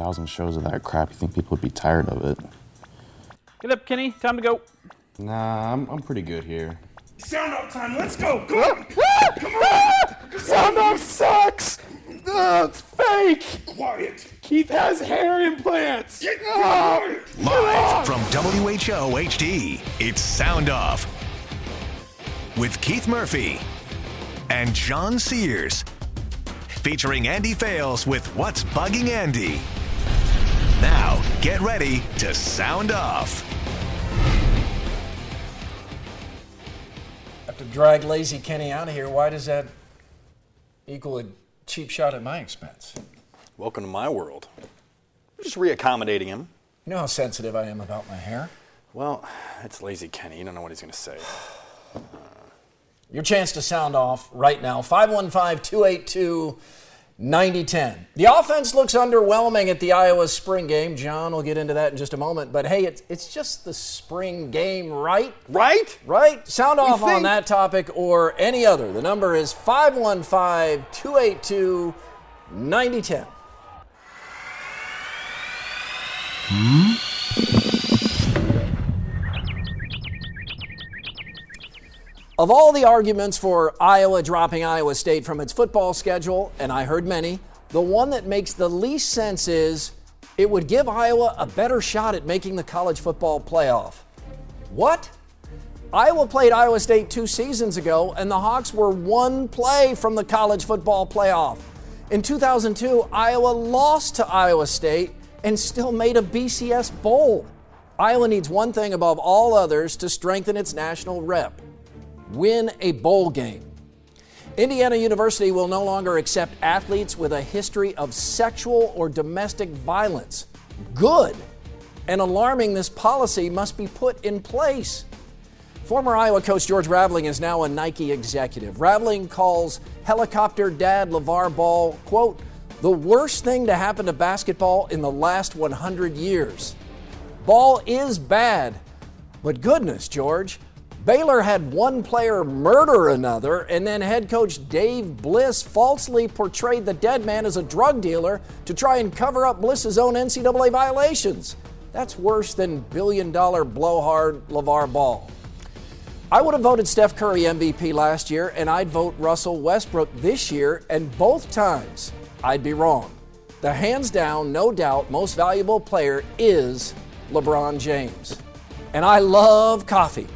thousand shows of that crap, you think people would be tired of it? Get up, Kenny. Time to go. Nah, I'm, I'm pretty good here. Sound off time. Let's go. Come on. Come on. Sound off sucks. Uh, it's fake. Quiet. Keith has hair implants. Get quiet. Live from WHO HD, it's Sound Off with Keith Murphy and John Sears. Featuring Andy Fales with What's Bugging Andy. Now, get ready to sound off. have to drag lazy Kenny out of here. Why does that equal a cheap shot at my expense? Welcome to my world. I'm just reaccommodating him. You know how sensitive I am about my hair. Well, it's lazy Kenny. You don't know what he's going to say. Your chance to sound off right now 515 282 9010. The offense looks underwhelming at the Iowa spring game. John will get into that in just a moment. But hey, it's, it's just the spring game, right? Right? Right? Sound off on that topic or any other. The number is 515 282 9010. Of all the arguments for Iowa dropping Iowa State from its football schedule, and I heard many, the one that makes the least sense is it would give Iowa a better shot at making the college football playoff. What? Iowa played Iowa State two seasons ago, and the Hawks were one play from the college football playoff. In 2002, Iowa lost to Iowa State and still made a BCS bowl. Iowa needs one thing above all others to strengthen its national rep win a bowl game. Indiana University will no longer accept athletes with a history of sexual or domestic violence. Good and alarming this policy must be put in place. Former Iowa coach George Raveling is now a Nike executive. Raveling calls helicopter dad LeVar Ball, quote, the worst thing to happen to basketball in the last 100 years. Ball is bad, but goodness, George, Baylor had one player murder another, and then head coach Dave Bliss falsely portrayed the dead man as a drug dealer to try and cover up Bliss's own NCAA violations. That's worse than billion dollar blowhard LeVar Ball. I would have voted Steph Curry MVP last year, and I'd vote Russell Westbrook this year, and both times I'd be wrong. The hands down, no doubt, most valuable player is LeBron James. And I love coffee,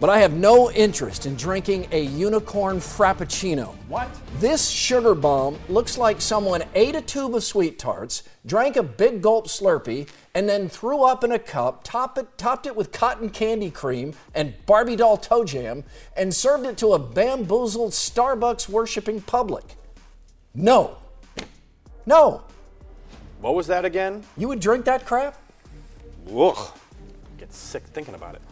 but I have no interest in drinking a unicorn frappuccino. What? This sugar bomb looks like someone ate a tube of sweet tarts, drank a big gulp Slurpee, and then threw up in a cup, top it, topped it with cotton candy cream and Barbie doll toe jam, and served it to a bamboozled Starbucks worshiping public. No. No. What was that again? You would drink that crap? Ugh. Get sick thinking about it.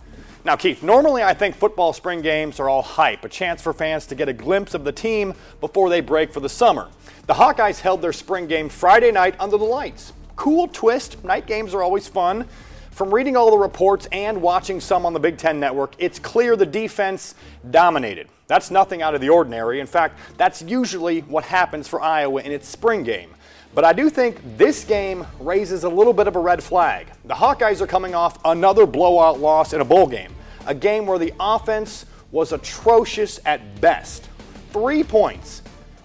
Now, Keith, normally I think football spring games are all hype, a chance for fans to get a glimpse of the team before they break for the summer. The Hawkeyes held their spring game Friday night under the lights. Cool twist, night games are always fun. From reading all the reports and watching some on the Big Ten Network, it's clear the defense dominated. That's nothing out of the ordinary. In fact, that's usually what happens for Iowa in its spring game. But I do think this game raises a little bit of a red flag. The Hawkeyes are coming off another blowout loss in a bowl game, a game where the offense was atrocious at best. Three points,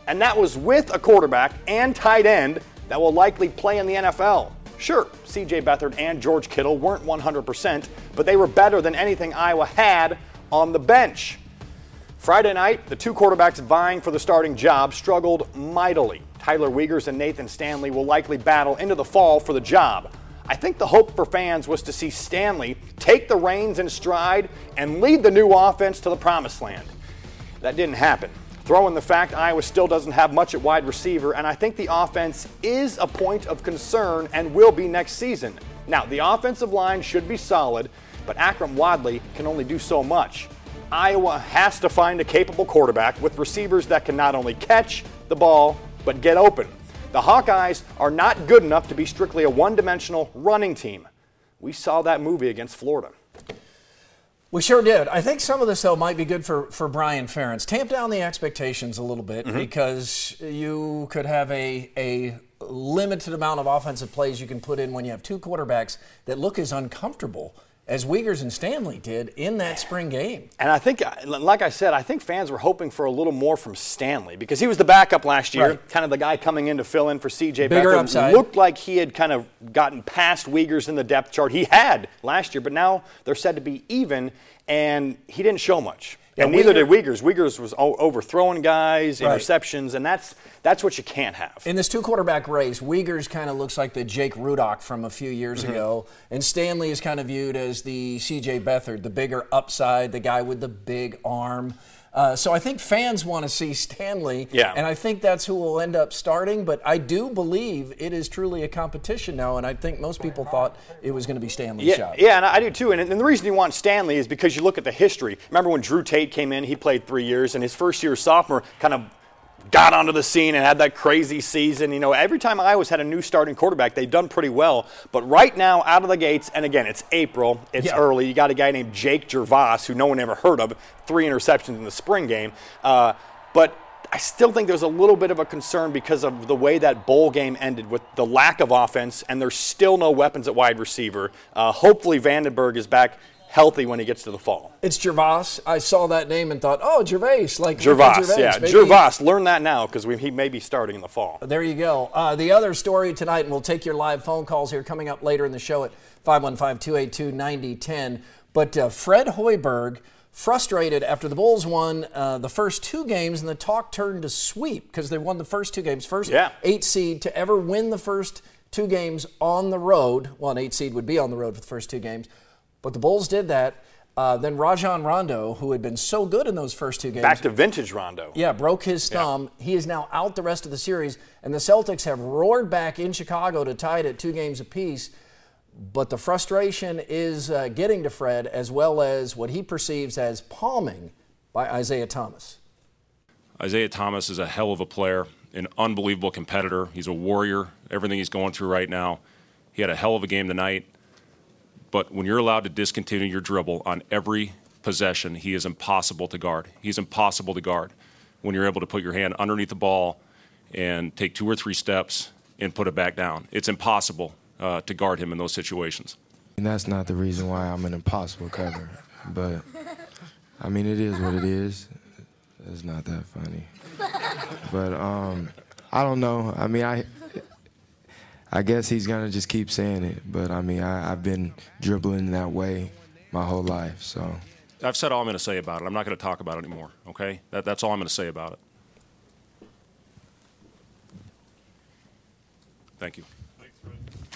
and that was with a quarterback and tight end that will likely play in the NFL. Sure, CJ Beathard and George Kittle weren't 100%, but they were better than anything Iowa had on the bench. Friday night, the two quarterbacks vying for the starting job struggled mightily. Tyler Wiegers and Nathan Stanley will likely battle into the fall for the job. I think the hope for fans was to see Stanley take the reins in stride and lead the new offense to the promised land. That didn't happen. Throw in the fact Iowa still doesn't have much at wide receiver, and I think the offense is a point of concern and will be next season. Now, the offensive line should be solid, but Akrum Wadley can only do so much. Iowa has to find a capable quarterback with receivers that can not only catch the ball, but get open. The Hawkeyes are not good enough to be strictly a one dimensional running team. We saw that movie against Florida. We sure did. I think some of this, though, might be good for, for Brian Ferentz. Tamp down the expectations a little bit mm-hmm. because you could have a, a limited amount of offensive plays you can put in when you have two quarterbacks that look as uncomfortable as Wiegers and Stanley did in that spring game. And I think, uh, like I said, I think fans were hoping for a little more from Stanley because he was the backup last year, right. kind of the guy coming in to fill in for CJ Bigger Beathard. Upside. Looked like he had kind of gotten past Wiegers in the depth chart. He had last year, but now they're said to be even, and he didn't show much. Yeah, and neither did Wiegers. Wiegers was overthrowing guys, right. interceptions, and that's that's what you can't have. In this two quarterback race, Wiegers kind of looks like the Jake Rudock from a few years mm-hmm. ago, and Stanley is kind of viewed as the C.J. Beathard, the bigger upside, the guy with the big arm. Uh, so I think fans want to see Stanley, yeah. and I think that's who will end up starting. But I do believe it is truly a competition now, and I think most people thought it was going to be Stanley's yeah, shot. Yeah, and I do too. And, and the reason you want Stanley is because you look at the history. Remember when Drew Tate came in? He played three years, and his first year sophomore kind of got onto the scene and had that crazy season. You know, every time Iowa's had a new starting quarterback, they've done pretty well. But right now, out of the gates, and again, it's April, it's yeah. early. You got a guy named Jake Gervase, who no one ever heard of, three interceptions in the spring game. Uh, but I still think there's a little bit of a concern because of the way that bowl game ended with the lack of offense, and there's still no weapons at wide receiver. Uh, hopefully, VandeBerg is back healthy when he gets to the fall. It's Gervase. I saw that name and thought, oh, Gervais, like Gervase. Gervais. Yeah, Maybe Gervase. Learn that now because he may be starting in the fall. There you go. Uh, the other story tonight, and we'll take your live phone calls here coming up later in the show at 515-282-9010. But uh, Fred Hoiberg frustrated after the Bulls won uh, the first two games, and the talk turned to sweep because they won the first two games. First yeah. eight seed to ever win the first two games on the road. Well, an eight seed would be on the road for the first two games. But the Bulls did that. Uh, then Rajon Rondo, who had been so good in those first two games, back to vintage Rondo. Yeah, broke his thumb. Yeah. He is now out the rest of the series, and the Celtics have roared back in Chicago to tie it at two games apiece. But the frustration is uh, getting to Fred, as well as what he perceives as palming by Isaiah Thomas. Isaiah Thomas is a hell of a player, an unbelievable competitor. He's a warrior. Everything he's going through right now. He had a hell of a game tonight. But when you're allowed to discontinue your dribble on every possession, he is impossible to guard. He's impossible to guard when you're able to put your hand underneath the ball and take two or three steps and put it back down. It's impossible uh, to guard him in those situations. And that's not the reason why I'm an impossible cover. But, I mean, it is what it is. It's not that funny. But um, I don't know. I mean, I I guess he's gonna just keep saying it. But I mean, I, have been dribbling that way my whole life. So I've said all I'm gonna say about it. I'm not gonna talk about it anymore. Okay, that, that's all I'm gonna say about it. Thank you.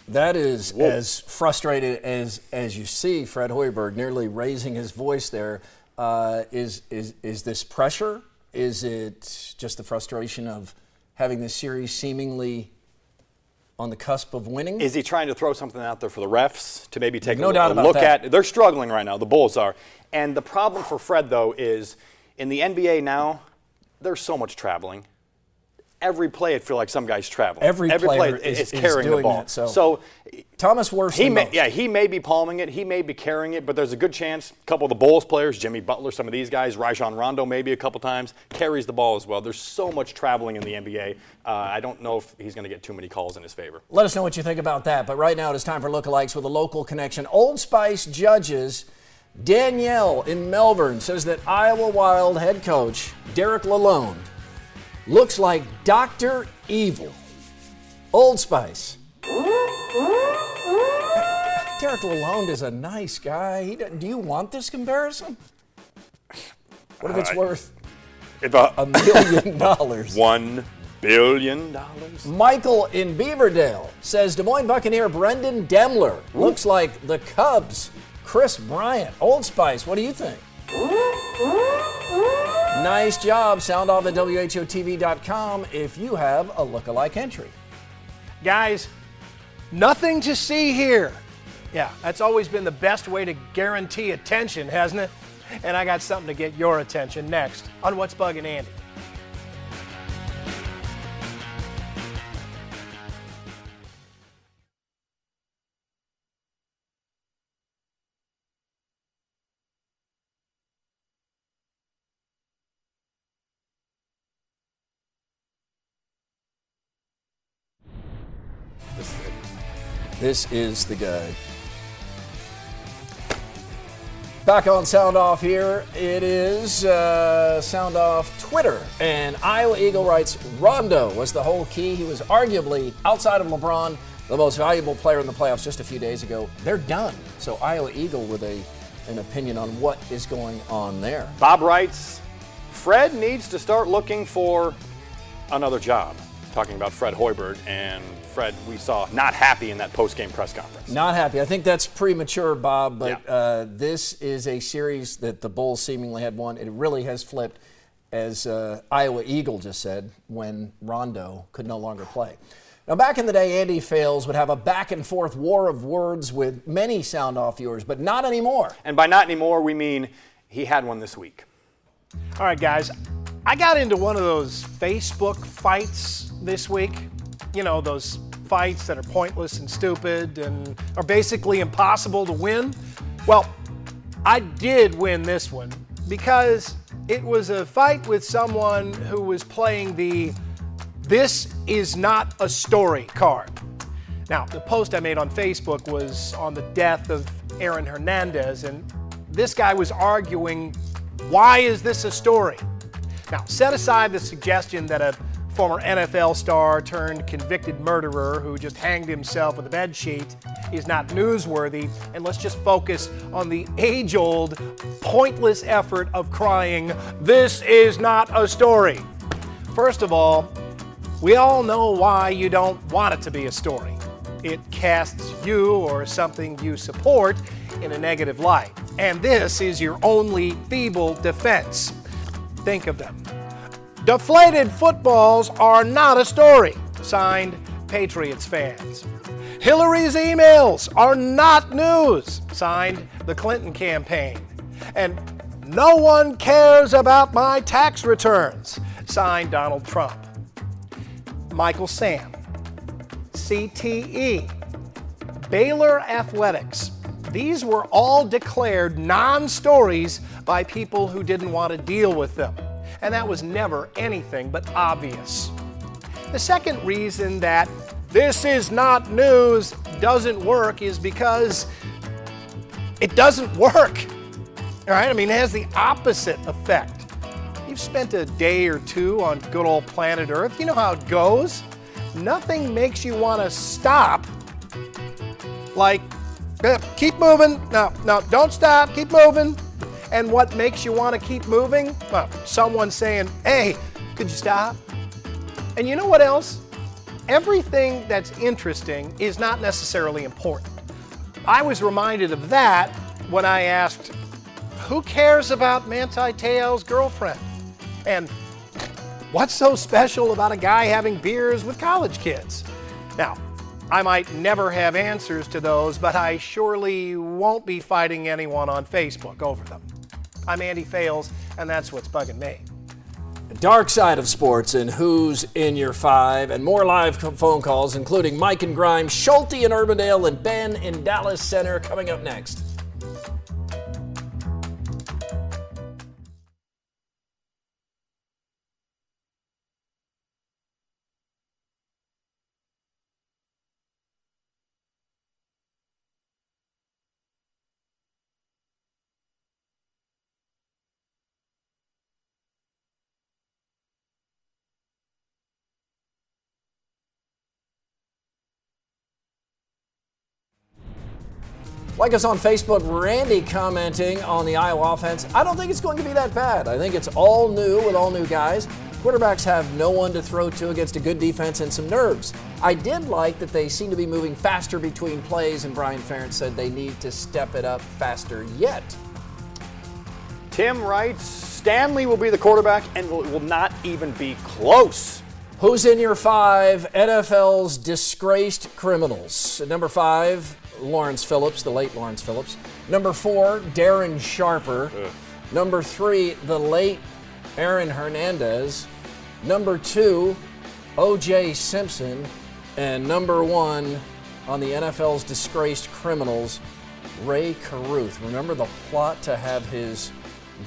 That is Whoa. as frustrated as as you see Fred Hoiberg nearly raising his voice there. Uh, is is is this pressure? Is it just the frustration of having this series seemingly on the cusp of winning. Is he trying to throw something out there for the refs to maybe take no a, doubt a about look that. at? They're struggling right now. The Bulls are. And the problem for Fred, though, is in the NBA now, there's so much traveling every play, I feel like some guy's traveling. Every, every play is, is, carrying is the ball. That, so. so. Thomas worse he may. Yeah, he may be palming it. He may be carrying it, but there's a good chance a couple of the Bulls players, Jimmy Butler, some of these guys, Rajon Rondo maybe a couple times, carries the ball as well. There's so much traveling in the NBA. Uh, I don't know if he's going to get too many calls in his favor. Let us know what you think about that. But right now it is time for lookalikes with a local connection. Old Spice judges. Danielle in Melbourne says that Iowa Wild head coach Derek Lalonde looks like Dr. Evil. Old Spice. Derek Lalonde is a nice guy. He, do you want this comparison? What if it's uh, worth if a, a million dollars? One billion dollars? Michael in Beaverdale says Des Moines Buccaneer Brendan Demler Ooh. looks like the Cubs Kris Bryant. Old Spice, what do you think? Nice job. Sound off at WHOTV.com if you have a look-alike entry. Guys, nothing to see here. Yeah, that's always been the best way to guarantee attention, hasn't it? And I got something to get your attention next on What's Bugging Andy. This is the guy. Back on Sound Off here. It is uh, Sound Off Twitter. And Iowa Eagle writes Rondo was the whole key. He was arguably, outside of LeBron, the most valuable player in the playoffs just a few days ago. They're done. So Iowa Eagle with a an opinion on what is going on there. Bob writes Fred needs to start looking for another job. Talking about Fred Hoiberg and Fred, we saw not happy in that post-game press conference. Not happy. I think that's premature, Bob. But yeah. uh, this is a series that the Bulls seemingly had won. It really has flipped, as uh, Iowa Eagle just said, when Rondo could no longer play. Now, back in the day, Andy Fales would have a back and forth war of words with many sound off viewers, but not anymore. And by not anymore, we mean he had one this week. All right, guys. I got into one of those Facebook fights this week. You know, those fights that are pointless and stupid and are basically impossible to win. Well, I did win this one because it was a fight with someone who was playing the this is not a story card. Now, the post I made on Facebook was on the death of Aaron Hernandez, and this guy was arguing, why is this a story? Now, set aside the suggestion that a former NFL star turned convicted murderer who just hanged himself with a bed sheet is not newsworthy, and let's just focus on the age old, pointless effort of crying, This is not a story. First of all, we all know why you don't want it to be a story. It casts you or something you support in a negative light. And this is your only feeble defense. Think of them. Deflated footballs are not a story. Signed, Patriots fans. Hillary's emails are not news. Signed, the Clinton campaign. And no one cares about my tax returns. Signed, Donald Trump. Michael Sam, CTE, Baylor Athletics. These were all declared non stories by people who didn't want to deal with them. And that was never anything but obvious. The second reason that this is not news doesn't work is because it doesn't work. All right? I mean, it has the opposite effect. You've spent a day or two on good old planet Earth. You know how it goes. Nothing makes you want to stop like, eh, keep moving. No, no, don't stop. Keep moving. And what makes you want to keep moving? Well, someone saying, hey, could you stop? And you know what else? Everything that's interesting is not necessarily important. I was reminded of that when I asked, who cares about Manti Te'o's girlfriend? And what's so special about a guy having beers with college kids? Now, I might never have answers to those, but I surely won't be fighting anyone on Facebook over them. I'm Andy Fales, and that's what's bugging me. Dark side of sports and who's in your five, and more live phone calls, including Mike and Grimes, Schulte in Urbandale, and Ben in Dallas Center, coming up next. Like us on Facebook, Randy commenting on the Iowa offense. I don't think it's going to be that bad. I think it's all new with all new guys. Quarterbacks have no one to throw to against a good defense and some nerves. I did like that they seem to be moving faster between plays, and Brian Ferentz said they need to step it up faster yet. Tim writes Stanley will be the quarterback and will, will not even be close. Who's in your five NFL's disgraced criminals? At number five, Lawrence Phillips, the late Lawrence Phillips. Number four, Darren Sharper. Number three, the late Aaron Hernandez. Number two, O.J. Simpson. And number one on the NFL's disgraced criminals, Rae Carruth. Remember the plot to have his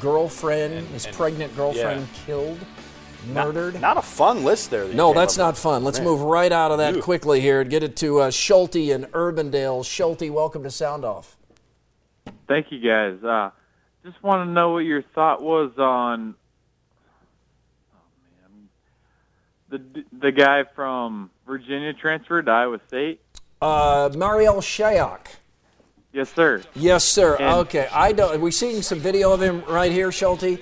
girlfriend, his pregnant girlfriend, yeah. killed, murdered? Not, a fun list there. that No, that's not fun. Let's Man. move right out of that Ew. quickly here and get it to uh, Schulte and Urbandale. Schulte, welcome to Sound Off. Thank you, guys. Uh, just want to know what your thought was on oh, the the guy from Virginia transferred to Iowa State. Uh, Marial Shayok. Yes, sir. Yes, sir. And- okay, I don't. We seeing some video of him right here, Schulte.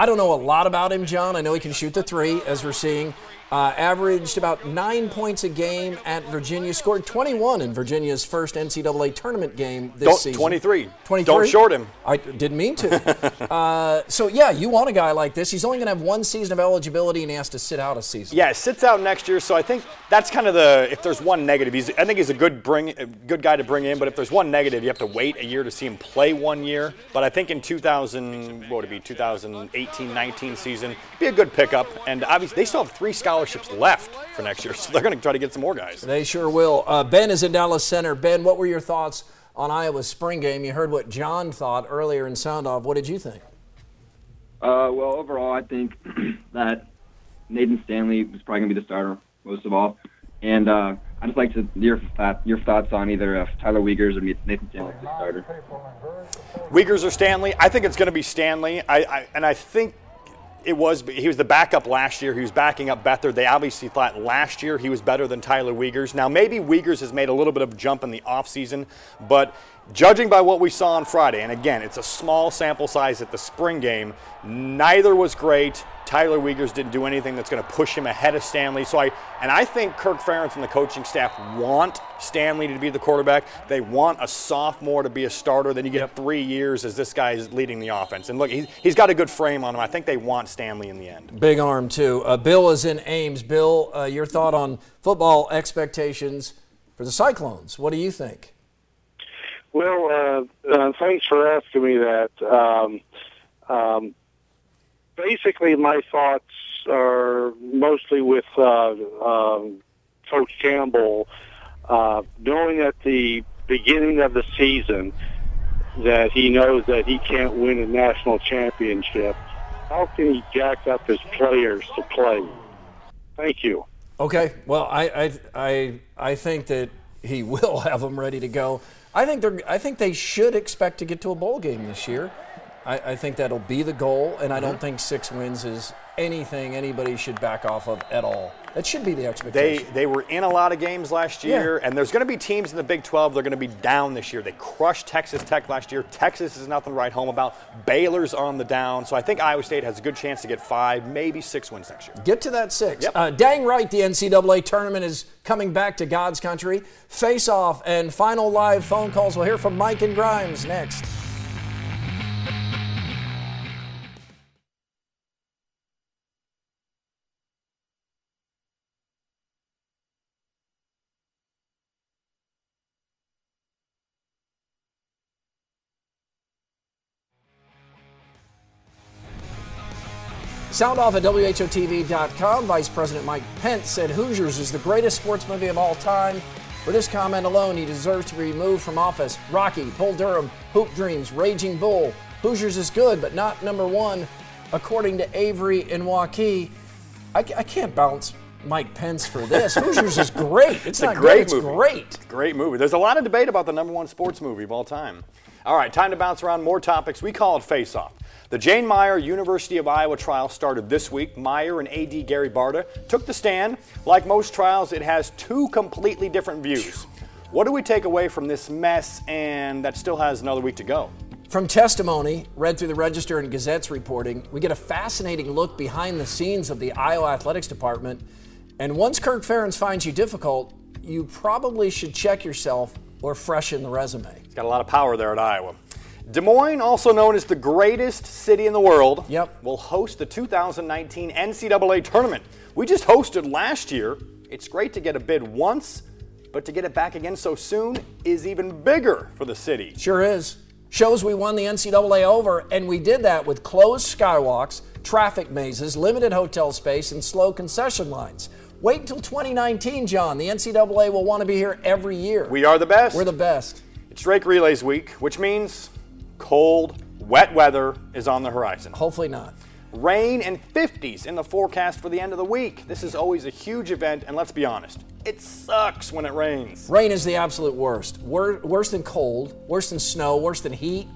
I don't know a lot about him, John. I know he can shoot the three, as we're seeing. Uh, averaged about nine points a game at Virginia. Scored 21 in Virginia's first NCAA tournament game this Don't- season. 23. 23? Don't short him. I didn't mean to. uh, so yeah, you want a guy like this. He's only going to have one season of eligibility, and he has to sit out a season. Yeah, sits out next year, so I think that's kind of the. If there's one negative, he's. I think he's a good bring, a good guy to bring in. But if there's one negative, you have to wait a year to see him play one year. But I think in 2000, what would it be, 2018-19 season, be a good pickup. And obviously, they still have three scholarships left for next year, so they're going to try to get some more guys. They sure will. Uh, ben is in Dallas Center. Ben, what were your thoughts on Iowa's spring game? You heard what John thought earlier in Sound Off. What did you think? Uh, well, overall, I think that Nathan Stanley was probably going to be the starter most of all, and uh, I'd just like to your thought, your thoughts on either uh, Tyler Wiegers or Nathan Stanley as the starter. Wiegers or Stanley? I think it's going to be Stanley. I, I and I think it was. He was the backup last year. He was backing up Beathard. They obviously thought last year he was better than Tyler Wiegers. Now maybe Wiegers has made a little bit of a jump in the offseason, but judging by what we saw on Friday, and again, it's a small sample size at the spring game. Neither was great. Tyler Wiegers didn't do anything that's going to push him ahead of Stanley. So I and I think Kirk Ferentz and the coaching staff want Stanley to be the quarterback. They want a sophomore to be a starter. Then you get three years as this guy is leading the offense. And look, he's, he's got a good frame on him. I think they want Stanley in the end. Big arm, too. Uh, Bill is in Ames. Bill, uh, your thought on football expectations for the Cyclones. What do you think? Well, uh, uh, thanks for asking me that. Um, um, basically, my thoughts are mostly with uh, um, Coach Campbell, uh, knowing at the beginning of the season that he knows that he can't win a national championship. How can he jack up his players to play? Thank you. Okay. Well, I, I, I, I think that he will have them ready to go. I think they're. I think they should expect to get to a bowl game this year. I, I think that'll be the goal, and I don't mm-hmm. think six wins is anything anybody should back off of at all. That should be the expectation. they they were in a lot of games last year, and there's going to be teams in the Big 12. They're going to be down this year. They crushed Texas Tech last year. Texas is nothing to write home about. Baylor's on the down, so I think Iowa State has a good chance to get five, maybe six wins next year. Get to that six. Uh, dang right, the NCAA tournament is coming back to God's country. Face off and final live phone calls. We'll hear from Mike and Grimes next. Sound off at WHOTV.com. Vice President Mike Pence said Hoosiers is the greatest sports movie of all time. For this comment alone, he deserves to be removed from office. Rocky, Bull Durham, Hoop Dreams, Raging Bull. Hoosiers is good, but not number one, according to Avery and Waukee. I, I can't bounce Mike Pence for this. Hoosiers is great. It's, a not great good, it's movie. great. Great movie. There's a lot of debate about the number one sports movie of all time. All right, time to bounce around more topics. We call it Face Off. The Jane Meyer University of Iowa trial started this week. Meyer and AD Gary Barta took the stand. Like most trials, it has two completely different views. What do we take away from this mess and that still has another week to go? From testimony read through the Register and Gazette's reporting, we get a fascinating look behind the scenes of the Iowa Athletics Department. And once Kirk Ferentz finds you difficult, you probably should check yourself or freshen the resume. He's got a lot of power there at Iowa. Des Moines, also known as the greatest city in the world, Yep. will host the 2019 NCAA tournament. We just hosted last year. It's great to get a bid once, but to get it back again so soon is even bigger for the city. Sure is. Shows we won the NCAA over, and we did that with closed skywalks, traffic mazes, limited hotel space, and slow concession lines. Wait until 2019, John. The NCAA will want to be here every year. We are the best. We're the best. It's Drake Relays Week, which means cold, wet weather is on the horizon. Hopefully not. Rain and 50s in the forecast for the end of the week. This is always a huge event, and let's be honest, it sucks when it rains. Rain is the absolute worst. Wor- worse than cold, worse than snow, worse than heat.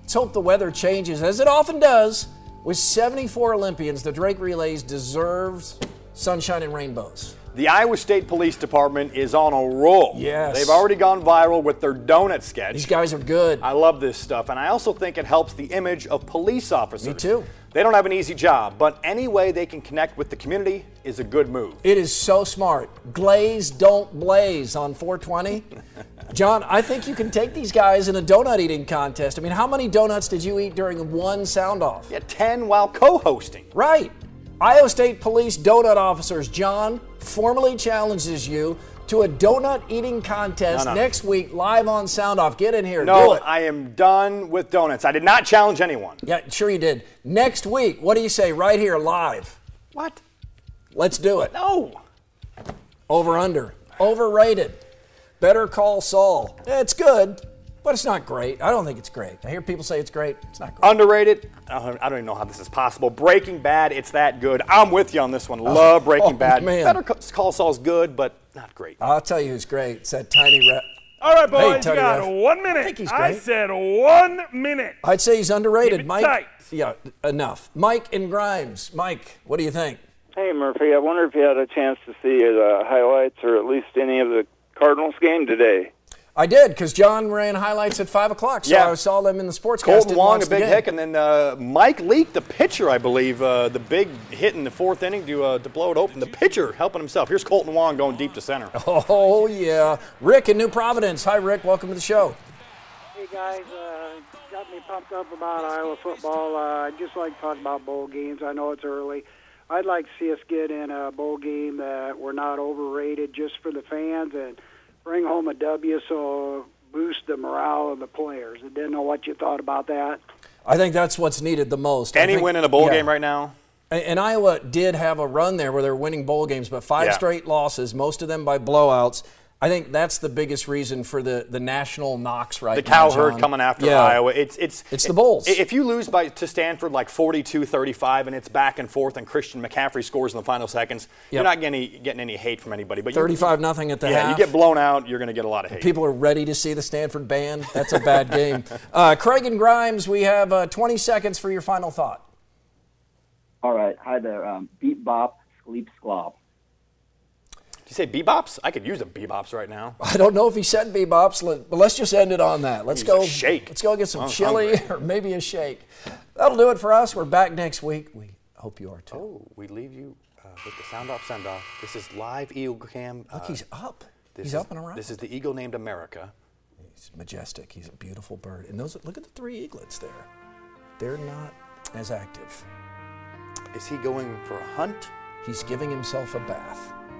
Let's hope the weather changes, as it often does. With 74 Olympians, the Drake Relays deserves sunshine and rainbows. The Iowa State Police Department is on a roll. Yes. They've already gone viral with their donut sketch. These guys are good. I love this stuff, and I also think it helps the image of police officers. Me too. They don't have an easy job, but any way they can connect with the community is a good move. It is so smart. Glaze, don't blaze on 420. John, I think you can take these guys in a donut eating contest. I mean, how many donuts did you eat during one sound off? Yeah, 10 while co hosting. Right. Iowa State Police donut officers, John, formally challenges you to a donut eating contest No, no. next week live on Sound Off. Get in here. Do No. I am done with donuts. I did not challenge anyone. Yeah, sure you did. Next week, what do you say right here live? What? Let's do it. No. Over under. Overrated. Better call Saul. It's good, but it's not great. I don't think it's great. I hear people say it's great. It's not great. Underrated? I don't I don't even know how this is possible. Breaking Bad, it's that good. I'm with you on this one. Oh. Love Breaking oh, Bad. man. Better Call Saul's good, but not great. I'll tell you who's great. It's that tiny rep. All right, Hey, boys, you got Ref. one minute. I think he's I said one minute. I'd say he's underrated. Keep it Mike. tight. Yeah, enough. Mike and Grimes. Mike, what do you think? Hey Murphy, I wonder if you had a chance to see the highlights or at least any of the Cardinals game today. I did because John ran highlights at five o'clock, so Yeah. I saw them in the sports. Kolten Wong, a big hit, and then uh, Mike Leake, the pitcher, I believe, uh, the big hit in the fourth inning to, uh, to blow it open. The pitcher helping himself. Here's Kolten Wong going deep to center. Oh yeah, Rick in New Providence. Hi, Rick. Welcome to the show. Hey guys, uh, got me pumped up about Iowa football. Uh, I'd just like to talk about bowl games. I know it's early. I'd like to see us get in a bowl game that we're not overrated just for the fans and bring home a W so boost the morale of the players. I didn't know what you thought about that. I think that's what's needed the most. I Any think- win in a bowl yeah. game right now? And, and Iowa did have a run there where they're winning bowl games, but five Yeah. straight losses, most of them by blowouts. I think that's the biggest reason for the, the national knocks right the now. cow herd coming after Yeah. Iowa. It's it's It's the Bulls. If you lose by to Stanford like 42-35 and it's back and forth and Christian McCaffrey scores in the final seconds, you're not getting any, getting any hate from anybody. But you- 35 nothing at the yeah, half. you get blown out, you're going to get a lot of hate. People are ready to see the Stanford band. That's a bad game. Uh, Craig and Grimes, we have uh, 20 seconds for your final thought. All right. Hi there. Um, beep bop, sleep squab. Did you say bebops? I could use a bebops right now. I don't know if he said bebops, but let's just end it on that. Let's go shake. Let's go get some I'm chili hungry. or maybe a shake. That'll do it for us. We're back next week. We hope you are too. Oh, we leave you uh, with the sound off send off. This is live Eagle Cam. Look, uh, he's up. He's is- up and around. This is the eagle named America. He's majestic. He's a beautiful bird. And those look at the three eaglets there. They're not as active. Is he going for a hunt? He's giving himself a bath.